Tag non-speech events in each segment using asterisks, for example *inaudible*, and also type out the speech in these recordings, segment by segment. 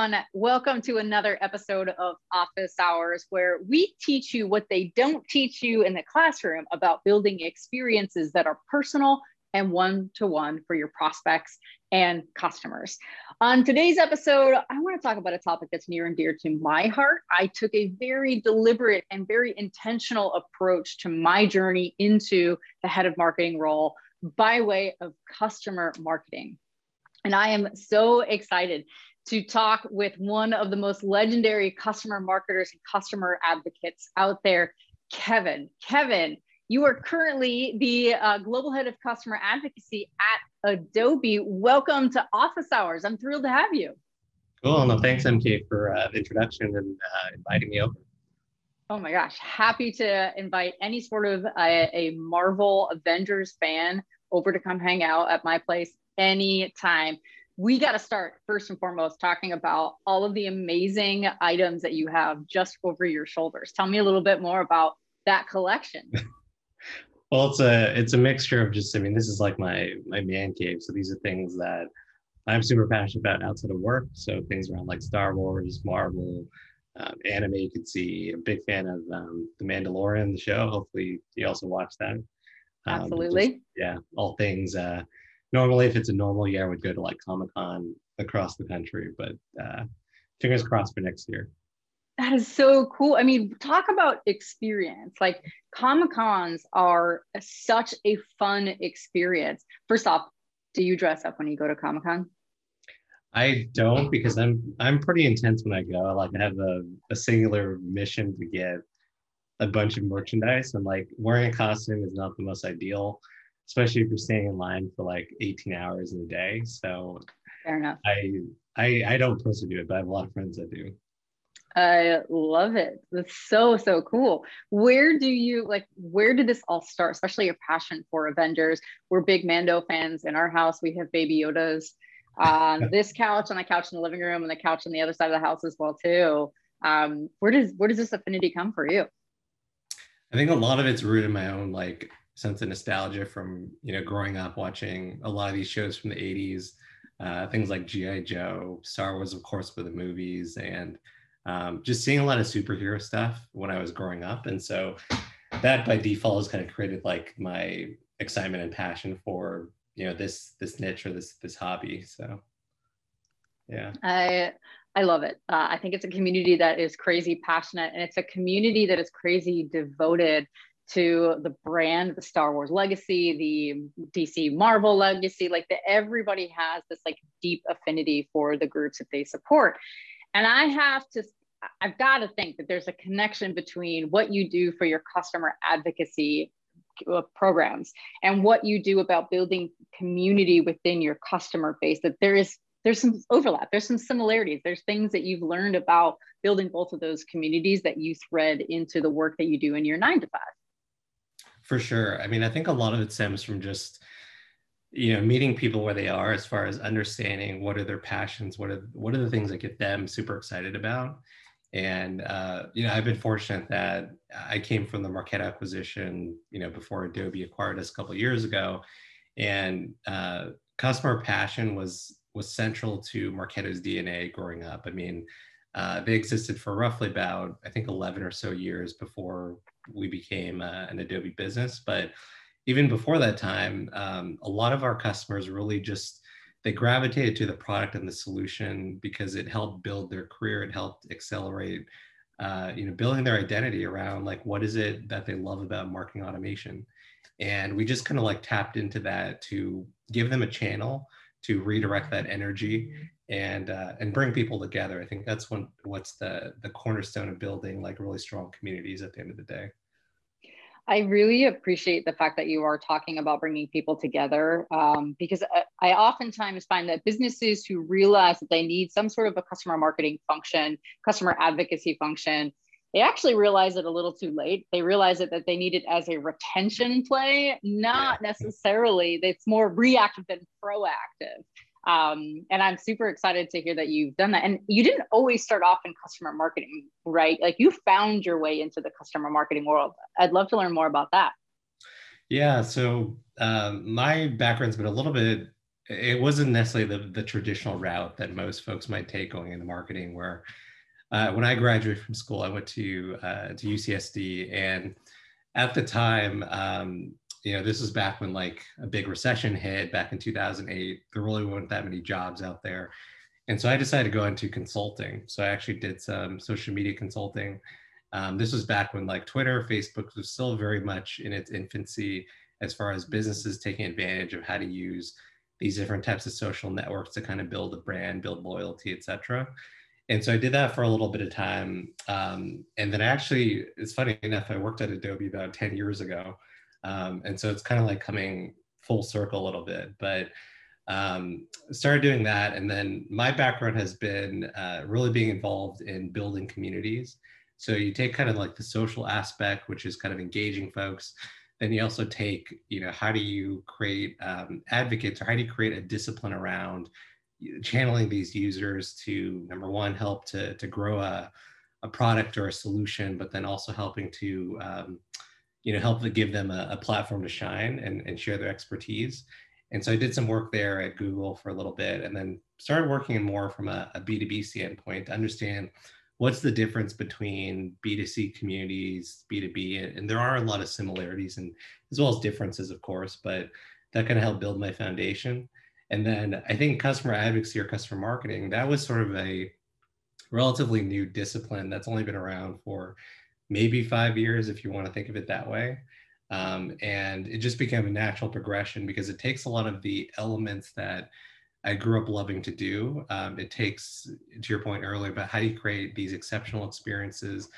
everyone. Welcome to another episode of Office Hours, where we teach you what they don't teach you in the classroom about building experiences that are personal and one to one for your prospects and customers. On today's episode, I want to talk about a topic that's near and dear to my heart. I took a very deliberate and very intentional approach to my journey into the head of marketing role by way of customer marketing. And I am so excited to talk with one of the most legendary customer marketers and customer advocates out there, Kevin. Kevin, you are currently the uh, global head of customer advocacy at Adobe. Welcome to Office Hours. I'm thrilled to have you. Cool. No, thanks, MK, for uh, the introduction and uh, inviting me over. Oh my gosh, happy to invite any sort of a, uh, a Marvel Avengers fan over to come hang out at my place anytime we got to start first and foremost talking about all of the amazing items that you have just over your shoulders. Tell me a little bit more about that collection. *laughs* well, it's a it's a mixture of just I mean this is like my my man cave. So these are things that I'm super passionate about outside of work. So things around like Star Wars, Marvel, um, anime. You could see a big fan of um, the Mandalorian, the show. Hopefully you also watch that. Um, Absolutely. Just, yeah, all things. Uh, normally if it's a normal year, I would go to like Comic Con across the country, but uh, fingers crossed for next year. That is so cool. I mean, talk about experience. Like Comic Cons are such a fun experience. First off, do you dress up when you go to Comic Con? I don't because I'm I'm pretty intense when I go. Like I have a, a singular mission to get a bunch of merchandise and like wearing a costume is not the most ideal especially if you're staying in line for like 18 hours in a day. So fair enough. I I I don't personally do it, but I have a lot of friends that do. I love it. That's so so cool. Where do you like? Where did this all start? Especially your passion for Avengers. We're big Mando fans in our house. We have Baby Yodas on *laughs* this couch, on the couch in the living room, and the couch on the other side of the house as well too. Um, where does where does this affinity come for you? I think a lot of it's rooted in my own like sense of nostalgia from you know growing up watching a lot of these shows from the 80s uh, things like gi joe star wars of course for the movies and um, just seeing a lot of superhero stuff when i was growing up and so that by default has kind of created like my excitement and passion for you know this this niche or this this hobby so yeah i I love it. Uh, I think it's a community that is crazy passionate and it's a community that is crazy devoted to the brand, the Star Wars legacy, the DC Marvel legacy, like that everybody has this like deep affinity for the groups that they support. And I have to, I've got to think that there's a connection between what you do for your customer advocacy uh, programs and what you do about building community within your customer base, that there is there's some overlap there's some similarities there's things that you've learned about building both of those communities that you thread into the work that you do in your nine to five for sure. I mean, I think a lot of it stems from just you know meeting people where they are as far as understanding what are their passions what are what are the things that get them super excited about. And uh, you know i've been fortunate that i came from the Marketo acquisition you know before adobe acquired us a couple years ago. And uh, customer passion was was central to marketo's dna growing up. I mean uh, they existed for roughly about i think 11 or so years before we became uh, an Adobe business. But even before that time, um, a lot of our customers really just they gravitated to the product and the solution because it helped build their career. It helped accelerate, uh, you know, building their identity around like what is it that they love about marketing automation. And we just kind of like tapped into that to give them a channel to redirect that energy and uh, and bring people together. I think that's one what's the the cornerstone of building like really strong communities at the end of the day. I really appreciate the fact that you are talking about bringing people together um, because I, I, oftentimes find that businesses who realize that they need some sort of a customer marketing function, customer advocacy function, they actually realize it a little too late. They realize it that they need it as a retention play, not necessarily. It's more reactive than proactive. Um, and I'm super excited to hear that you've done that. And you didn't always start off in customer marketing, right? Like you found your way into the customer marketing world. I'd love to learn more about that. Yeah. So um, my background's been a little bit it wasn't necessarily the, the traditional route that most folks might take going into marketing where uh, when I graduated from school, I went to uh, to UCSD, and at the time, um, you know, this was back when like a big recession hit back in 2008. There really weren't that many jobs out there, and so I decided to go into consulting. So I actually did some social media consulting. Um, this was back when like Twitter, Facebook was still very much in its infancy as far as businesses taking advantage of how to use these different types of social networks to kind of build a brand, build loyalty, etc. And so I did that for a little bit of time. Um, and then actually, it's funny enough, I worked at Adobe about 10 years ago. Um, and so it's kind of like coming full circle a little bit. But um, started doing that. And then my background has been uh, really being involved in building communities. So you take kind of like the social aspect, which is kind of engaging folks, then you also take, you know, how do you create um, advocates or how do you create a discipline around channeling these users to number one, help to, to grow a, a product or a solution, but then also helping to, um, you know, help to give them a, a platform to shine and, and share their expertise. And so I did some work there at Google for a little bit and then started working more from a a B2B standpoint to understand what's the difference between B2C communities, B2B, and there are a lot of similarities and as well as differences, of course, but that kind of helped build my foundation. And then I think customer advocacy or customer marketing, that was sort of a relatively new discipline that's only been around for maybe five years, if you want to think of it that way. Um, and it just became a natural progression because it takes a lot of the elements that I grew up loving to do. Um, it takes, to your point earlier, about how do you create these exceptional experiences,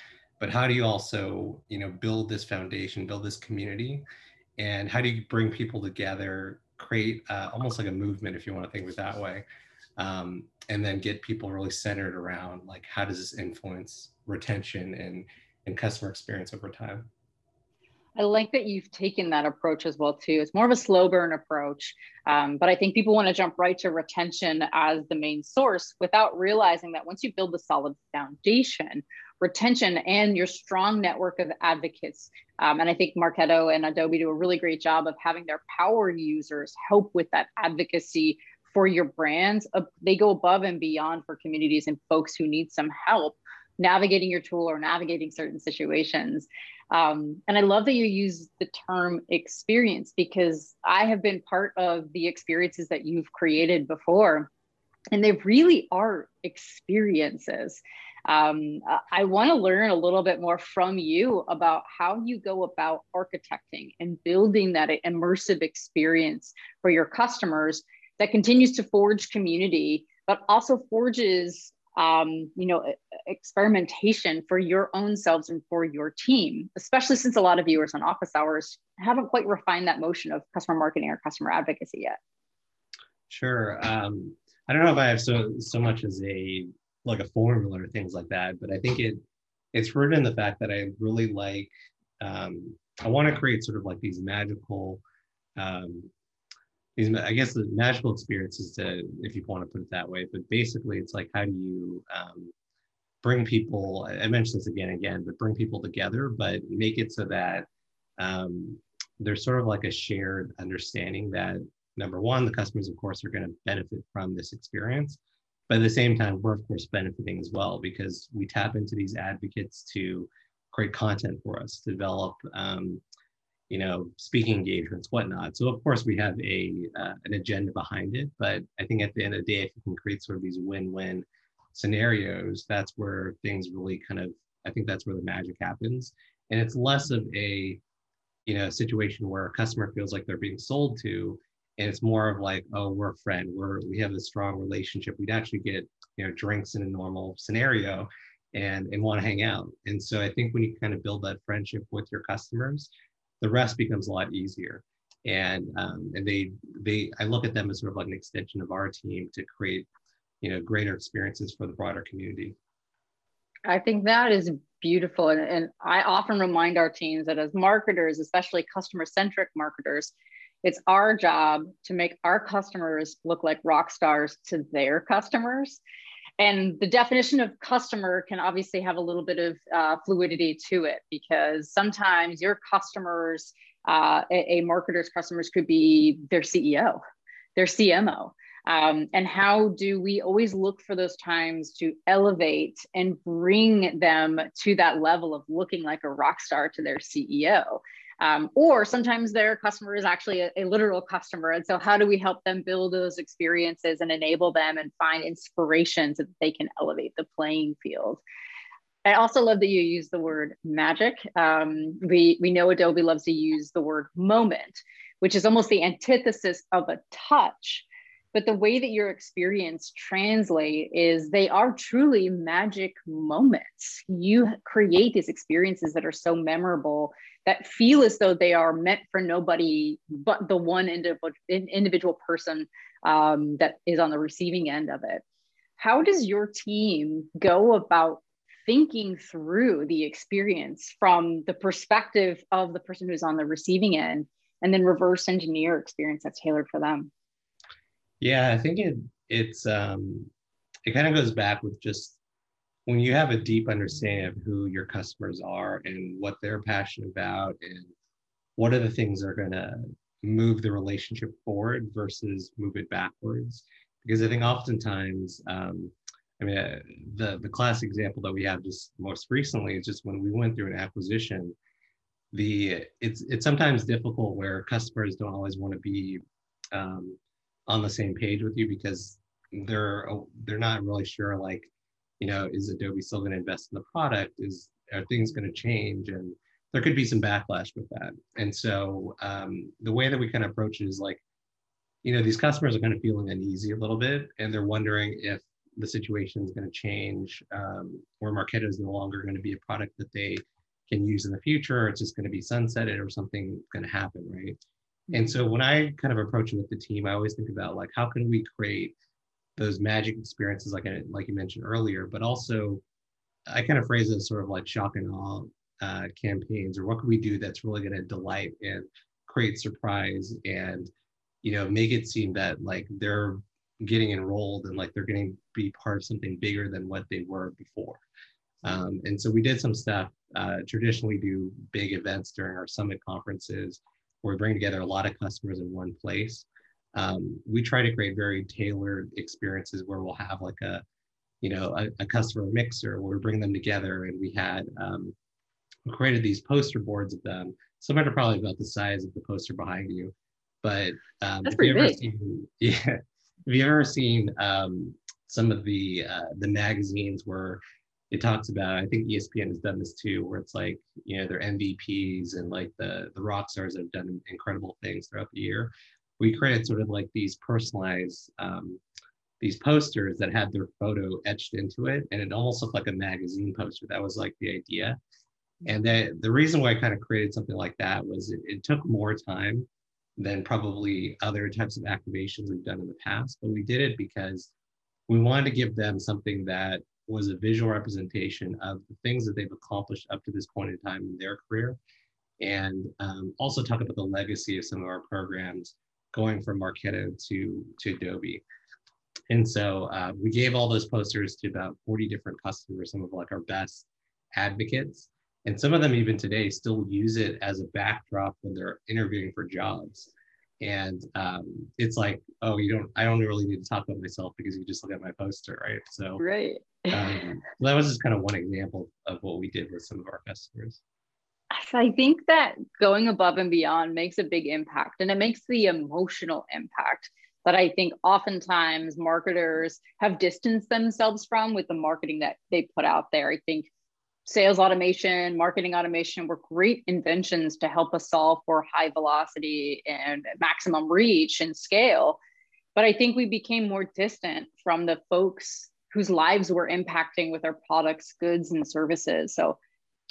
but how do you also, you know, build this foundation, build this community, and how do you bring people together, create uh, almost like a movement, if you want to think of it that way, um, and then get people really centered around like how does this influence retention and and customer experience over time. I like that you've taken that approach as well too. It's more of a slow burn approach, um, but I think people want to jump right to retention as the main source without realizing that once you build the solid foundation, retention and your strong network of advocates, um, and I think Marketo and Adobe do a really great job of having their power users help with that advocacy for your brands. Uh, they go above and beyond for communities and folks who need some help navigating your tool or navigating certain situations. Um, and I love that you use the term experience because I have been part of the experiences that you've created before, and they really are experiences. Um, I want to learn a little bit more from you about how you go about architecting and building that immersive experience for your customers that continues to forge community, but also forges um, you know, experimentation for your own selves and for your team, especially since a lot of viewers on office hours haven't quite refined that motion of customer marketing or customer advocacy yet. Sure. Um, I don't know if I have so so much as a like a formula or things like that, but I think it it's rooted in the fact that I really like um, I want to create sort of like these magical um, these i guess the magical experiences to if you want to put it that way but basically it's like how do you um, bring people i mentioned this again and again but bring people together but make it so that um, there's sort of like a shared understanding that number one the customers of course are going to benefit from this experience but at the same time we're of course benefiting as well because we tap into these advocates to create content for us develop um, you know, speaking engagements, whatnot. So of course we have a uh, an agenda behind it, but I think at the end of the day, if you can create sort of these win-win scenarios, that's where things really kind of, I think that's where the magic happens. And it's less of a, you know, situation where a customer feels like they're being sold to, and it's more of like, oh, we're a friend, we're we have a strong relationship. We'd actually get, you know, drinks in a normal scenario and and want to hang out. And so I think when you kind of build that friendship with your customers, the rest becomes a lot easier. And um, and they they I look at them as sort of like an extension of our team to create, you know, greater experiences for the broader community. I think that is beautiful. And, and I often remind our teams that as marketers, especially customer centric marketers, it's our job to make our customers look like rock stars to their customers and the definition of customer can obviously have a little bit of uh, fluidity to it because sometimes your customers uh, a, a, marketer's customers could be their ceo their CMO. Um, and how do we always look for those times to elevate and bring them to that level of looking like a rock star to their CEO? Um, or sometimes their customer is actually a, a, literal customer. And so, how do we help them build those experiences and enable them and find inspiration so that they can elevate the playing field? I also love that you use the word magic. Um, we, we know Adobe loves to use the word moment, which is almost the antithesis of a touch. But the way that your experience translate is they are truly magic moments. You create these experiences that are so memorable that feel as though they are meant for nobody but the one individual person um, that is on the receiving end of it. How does your team go about thinking through the experience from the perspective of the person who's on the receiving end and then reverse engineer experience that's tailored for them? Yeah, I think it it's um it kind of goes back with just when you have a deep understanding of who your customers are and what they're passionate about and what are the things that are going to move the relationship forward versus move it backwards because i think oftentimes um, i mean uh, the the classic example that we have just most recently is just when we went through an acquisition the it's it's sometimes difficult where customers don't always want to be um, on the same page with you because they're they're not really sure like you know, is Adobe still going to invest in the product? Is are things going to change? And there could be some backlash with that. And so um, the way that we kind of approach it is like, you know, these customers are kind of feeling uneasy a little bit, and they're wondering if the situation is going to change, um, where Marketo is no longer going to be a product that they can use in the future, or it's just going to be sunsetted, or something going to happen, right? And so when I kind of approach it with the team, I always think about like, how can we create those magic experiences like I, like you mentioned earlier, but also I kind of phrase it as sort of like shock and awe uh, campaigns, or what can we do that's really going to delight and create surprise and you know make it seem that like they're getting enrolled and like they're getting be part of something bigger than what they were before. Um, and so we did some stuff. Uh, traditionally, do big events during our summit conferences where we bring together a lot of customers in one place um, we try to create very tailored experiences where we'll have like a you know a, a customer mixer where we bring them together and we had um, we created these poster boards of them some are probably about the size of the poster behind you but um, That's pretty big. Seen, *laughs* yeah have you ever seen um, some of the uh, the magazines where it talks about i think espn has done this too where it's like you know their mvps and like the the rock stars that have done incredible things throughout the year we created sort of like these personalized um, these posters that had their photo etched into it and it almost looked like a magazine poster. That was like the idea. And the, the reason why i kind of created something like that was it, it took more time than probably other types of activations we've done in the past but we did it because we wanted to give them something that was a visual representation of the things that they've accomplished up to this point in time in their career. And um, also talk about the legacy of some of our programs going from Marketo to, to Adobe. And so uh, we gave all those posters to about 40 different customers, some of like our best advocates. And some of them even today still use it as a backdrop when they're interviewing for jobs. And um, it's like, oh, you don't, I don't really need to talk about myself because you just look at my poster, right? So, right. um, that was just kind of one example of what we did with some of our customers. I think that going above and beyond makes a big impact and it makes the emotional impact that I think oftentimes marketers have distanced themselves from with the marketing that they put out there. I think sales automation, marketing automation were great inventions to help us solve for high velocity and maximum reach and scale. But I think we became more distant from the folks whose lives we're impacting with our products, goods, and services. So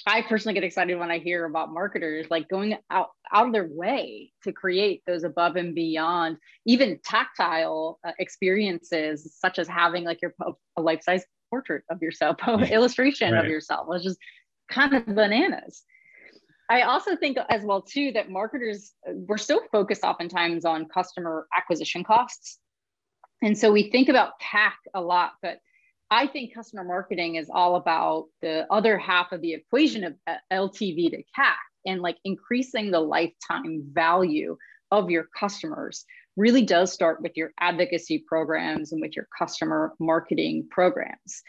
I personally get excited when I hear about marketers like going out out of their way to create those above and beyond, even tactile uh, experiences, such as having like your a life size portrait of yourself, *laughs* illustration right. of yourself, which is kind of bananas. I also think as well too that marketers we're so focused oftentimes on customer acquisition costs, and so we think about CAC a lot, but I think customer marketing is all about the other half of the equation of uh, LTV to CAC and like increasing the lifetime value of your customers really does start with your advocacy programs and with your customer marketing programs.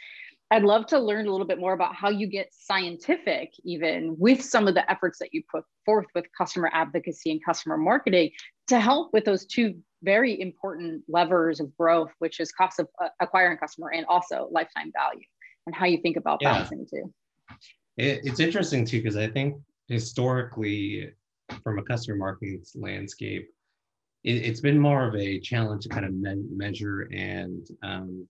I'd love to learn a little bit more about how you get scientific, even with some of the efforts that you put forth with customer advocacy and customer marketing to help with those two very important levers of growth, which is cost of uh, acquiring customer and also lifetime value, and how you think about yeah. balancing too. It, it's interesting too, because I think historically, from a customer marketing landscape, it, has been more of a challenge to kind of me- measure and um,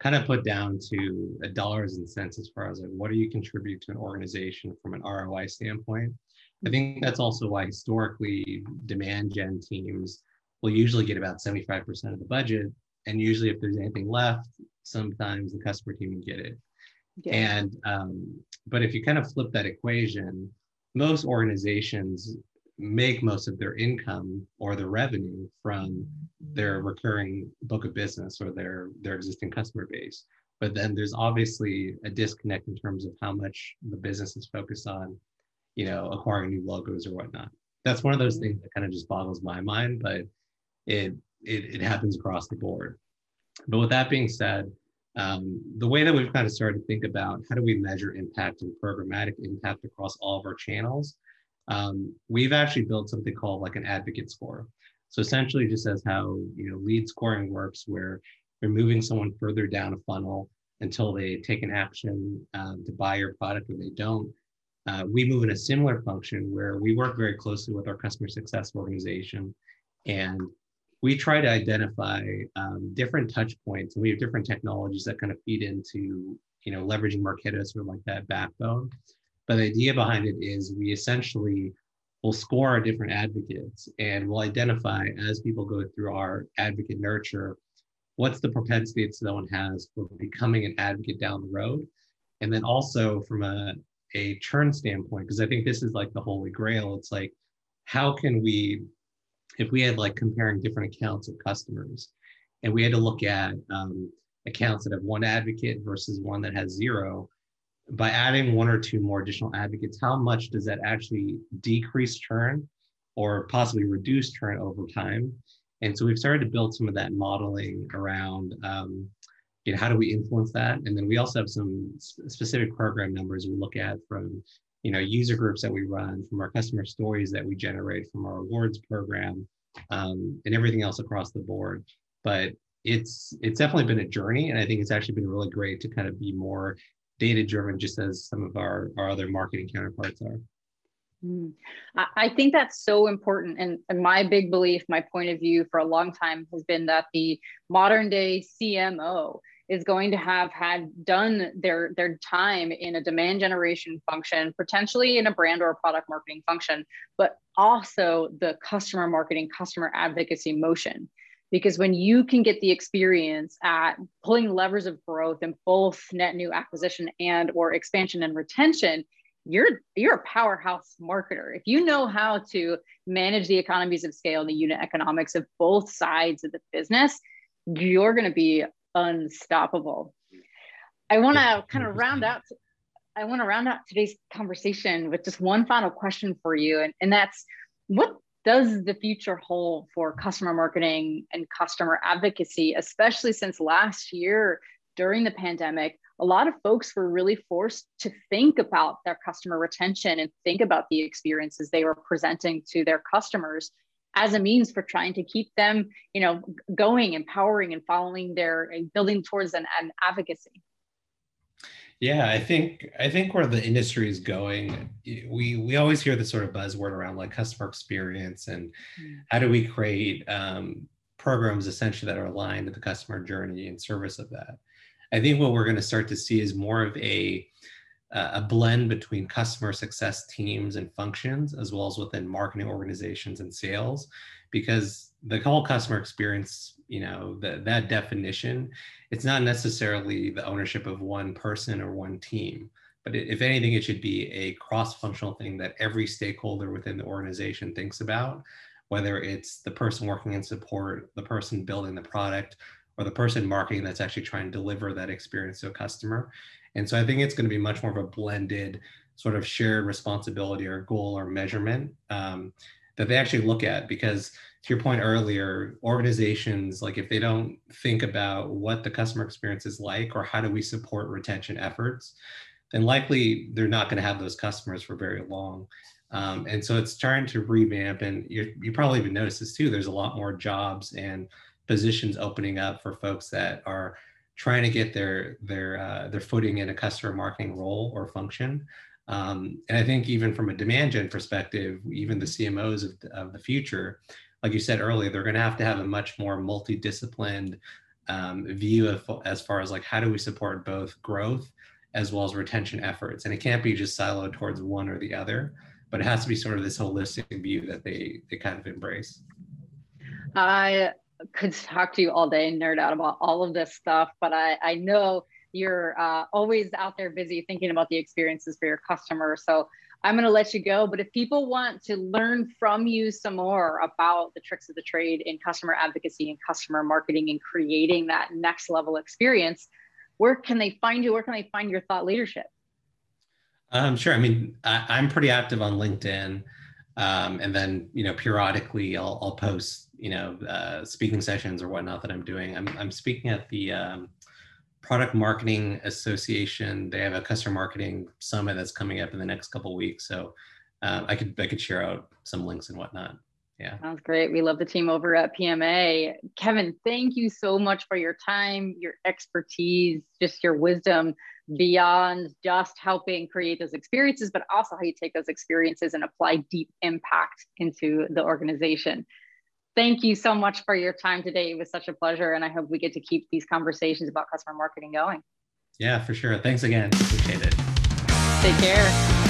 kind of put down to a dollars and cents as far as like what do you contribute to an organization from an ROI standpoint. I think that's also why historically demand gen teams will usually get about 75% of the budget. And usually if there's anything left, sometimes the customer team will get it. Yeah. And um, but if you kind of flip that equation, most organizations make most of their income or their revenue from their recurring book of business or their their existing customer base but then there's obviously a disconnect in terms of how much the business is focused on you know acquiring new logos or whatnot that's one of those things that kind of just boggles my mind but it it, it happens across the board but with that being said um, the way that we've kind of started to think about how do we measure impact and programmatic impact across all of our channels um, we've actually built something called like an advocate score. So essentially just as how you know lead scoring works, where you're moving someone further down a funnel until they take an action um, to buy your product or they don't. Uh, we move in a similar function where we work very closely with our customer success organization and we try to identify um, different touch points and we have different technologies that kind of feed into you know leveraging marketo sort of like that backbone but the idea behind it is we essentially will score our different advocates and we'll identify as people go through our advocate nurture what's the propensity that someone has for becoming an advocate down the road. And then also from a, a churn standpoint, because I think this is like the holy grail. It's like, how can we, if we had like comparing different accounts of customers and we had to look at um, accounts that have one advocate versus one that has zero, by adding one or two more additional advocates, how much does that actually decrease churn or possibly reduce churn over time? And so we've started to build some of that modeling around, um, you know, how do we influence that? And then we also have some specific program numbers we look at from, you know, user groups that we run, from our customer stories that we generate from our awards program, um, and everything else across the board. But it's it's definitely been a journey, and I think it's actually been really great to kind of be more data driven, just as some of our, our other marketing counterparts are. Mm. I think that's so important. And, and my big belief, my point of view for a long time has been that the modern day CMO is going to have had done their, their time in a demand generation function, potentially in a brand or a product marketing function, but also the customer marketing, customer advocacy motion. Because when you can get the experience at pulling levers of growth in both net new acquisition and or expansion and retention you're you're a powerhouse marketer. If you know how to manage the economies of scale and the unit economics of both sides of the business you're going to be unstoppable. Mm-hmm. I want to kind of round out i want to round out today's conversation with just one final question for you and, and that's what does the future hold for customer marketing and customer advocacy, especially since last year during the pandemic? A lot of folks were really forced to think about their customer retention and think about the experiences they were presenting to their customers as a means for trying to keep them, you know, going, empowering, and following their building towards an, an advocacy. Yeah, I think I think where the industry is going, we we always hear the sort of buzzword around like customer experience and mm. how do we create um, programs essentially that are aligned to the customer journey and service of that. I think what we're going to start to see is more of a a blend between customer success teams and functions as well as within marketing organizations and sales because the whole customer experience you know the, that definition it's not necessarily the ownership of one person or one team but if anything it should be a cross-functional thing that every stakeholder within the organization thinks about whether it's the person working in support the person building the product or the person marketing that's actually trying to deliver that experience to a customer and so i think it's going to be much more of a blended sort of shared responsibility or goal or measurement um, that they actually look at. Because to your point earlier organizations like if they don't think about what the customer experience is like or how do we support retention efforts then likely they're not going to have those customers for very long. Um, and so it's trying to revamp and you, you probably even noticed this too there's a lot more jobs and positions opening up for folks that are trying to get their their uh, their footing in a customer marketing role or function. Um, and I think even from a demand gen perspective, even the CMOs of, of the future, like you said earlier, they're going to have to have a much more multidisciplined um, view of as far as like how do we support both growth as well as retention efforts. And it can't be just siloed towards one or the other, but it has to be sort of this holistic view that they they kind of embrace. I could talk to you all day and nerd out about all of this stuff, but I, I know you're uh, always out there busy thinking about the experiences for your customers. So I'm going to let you go. But if people want to learn from you some more about the tricks of the trade in customer advocacy and customer marketing and creating that next level experience, where can they find you? Where can they find your thought leadership? Um, sure. I mean, I, am pretty active on LinkedIn. Um, and then, you know, periodically I'll, I'll post you know uh, speaking sessions or whatnot that I'm doing. I'm I'm speaking at the um, Product Marketing Association. They have a customer marketing summit that's coming up in the next couple weeks. So uh, I could I could share out some links and whatnot. Yeah. Sounds great. We love the team over at PMA. Kevin, thank you so much for your time, your expertise, just your wisdom beyond just helping create those experiences, but also how you take those experiences and apply deep impact into the organization thank you so much for your time today. It was such a pleasure. And I hope we get to keep these conversations about customer marketing going. Yeah, for sure. Thanks again. Appreciate it. Take care.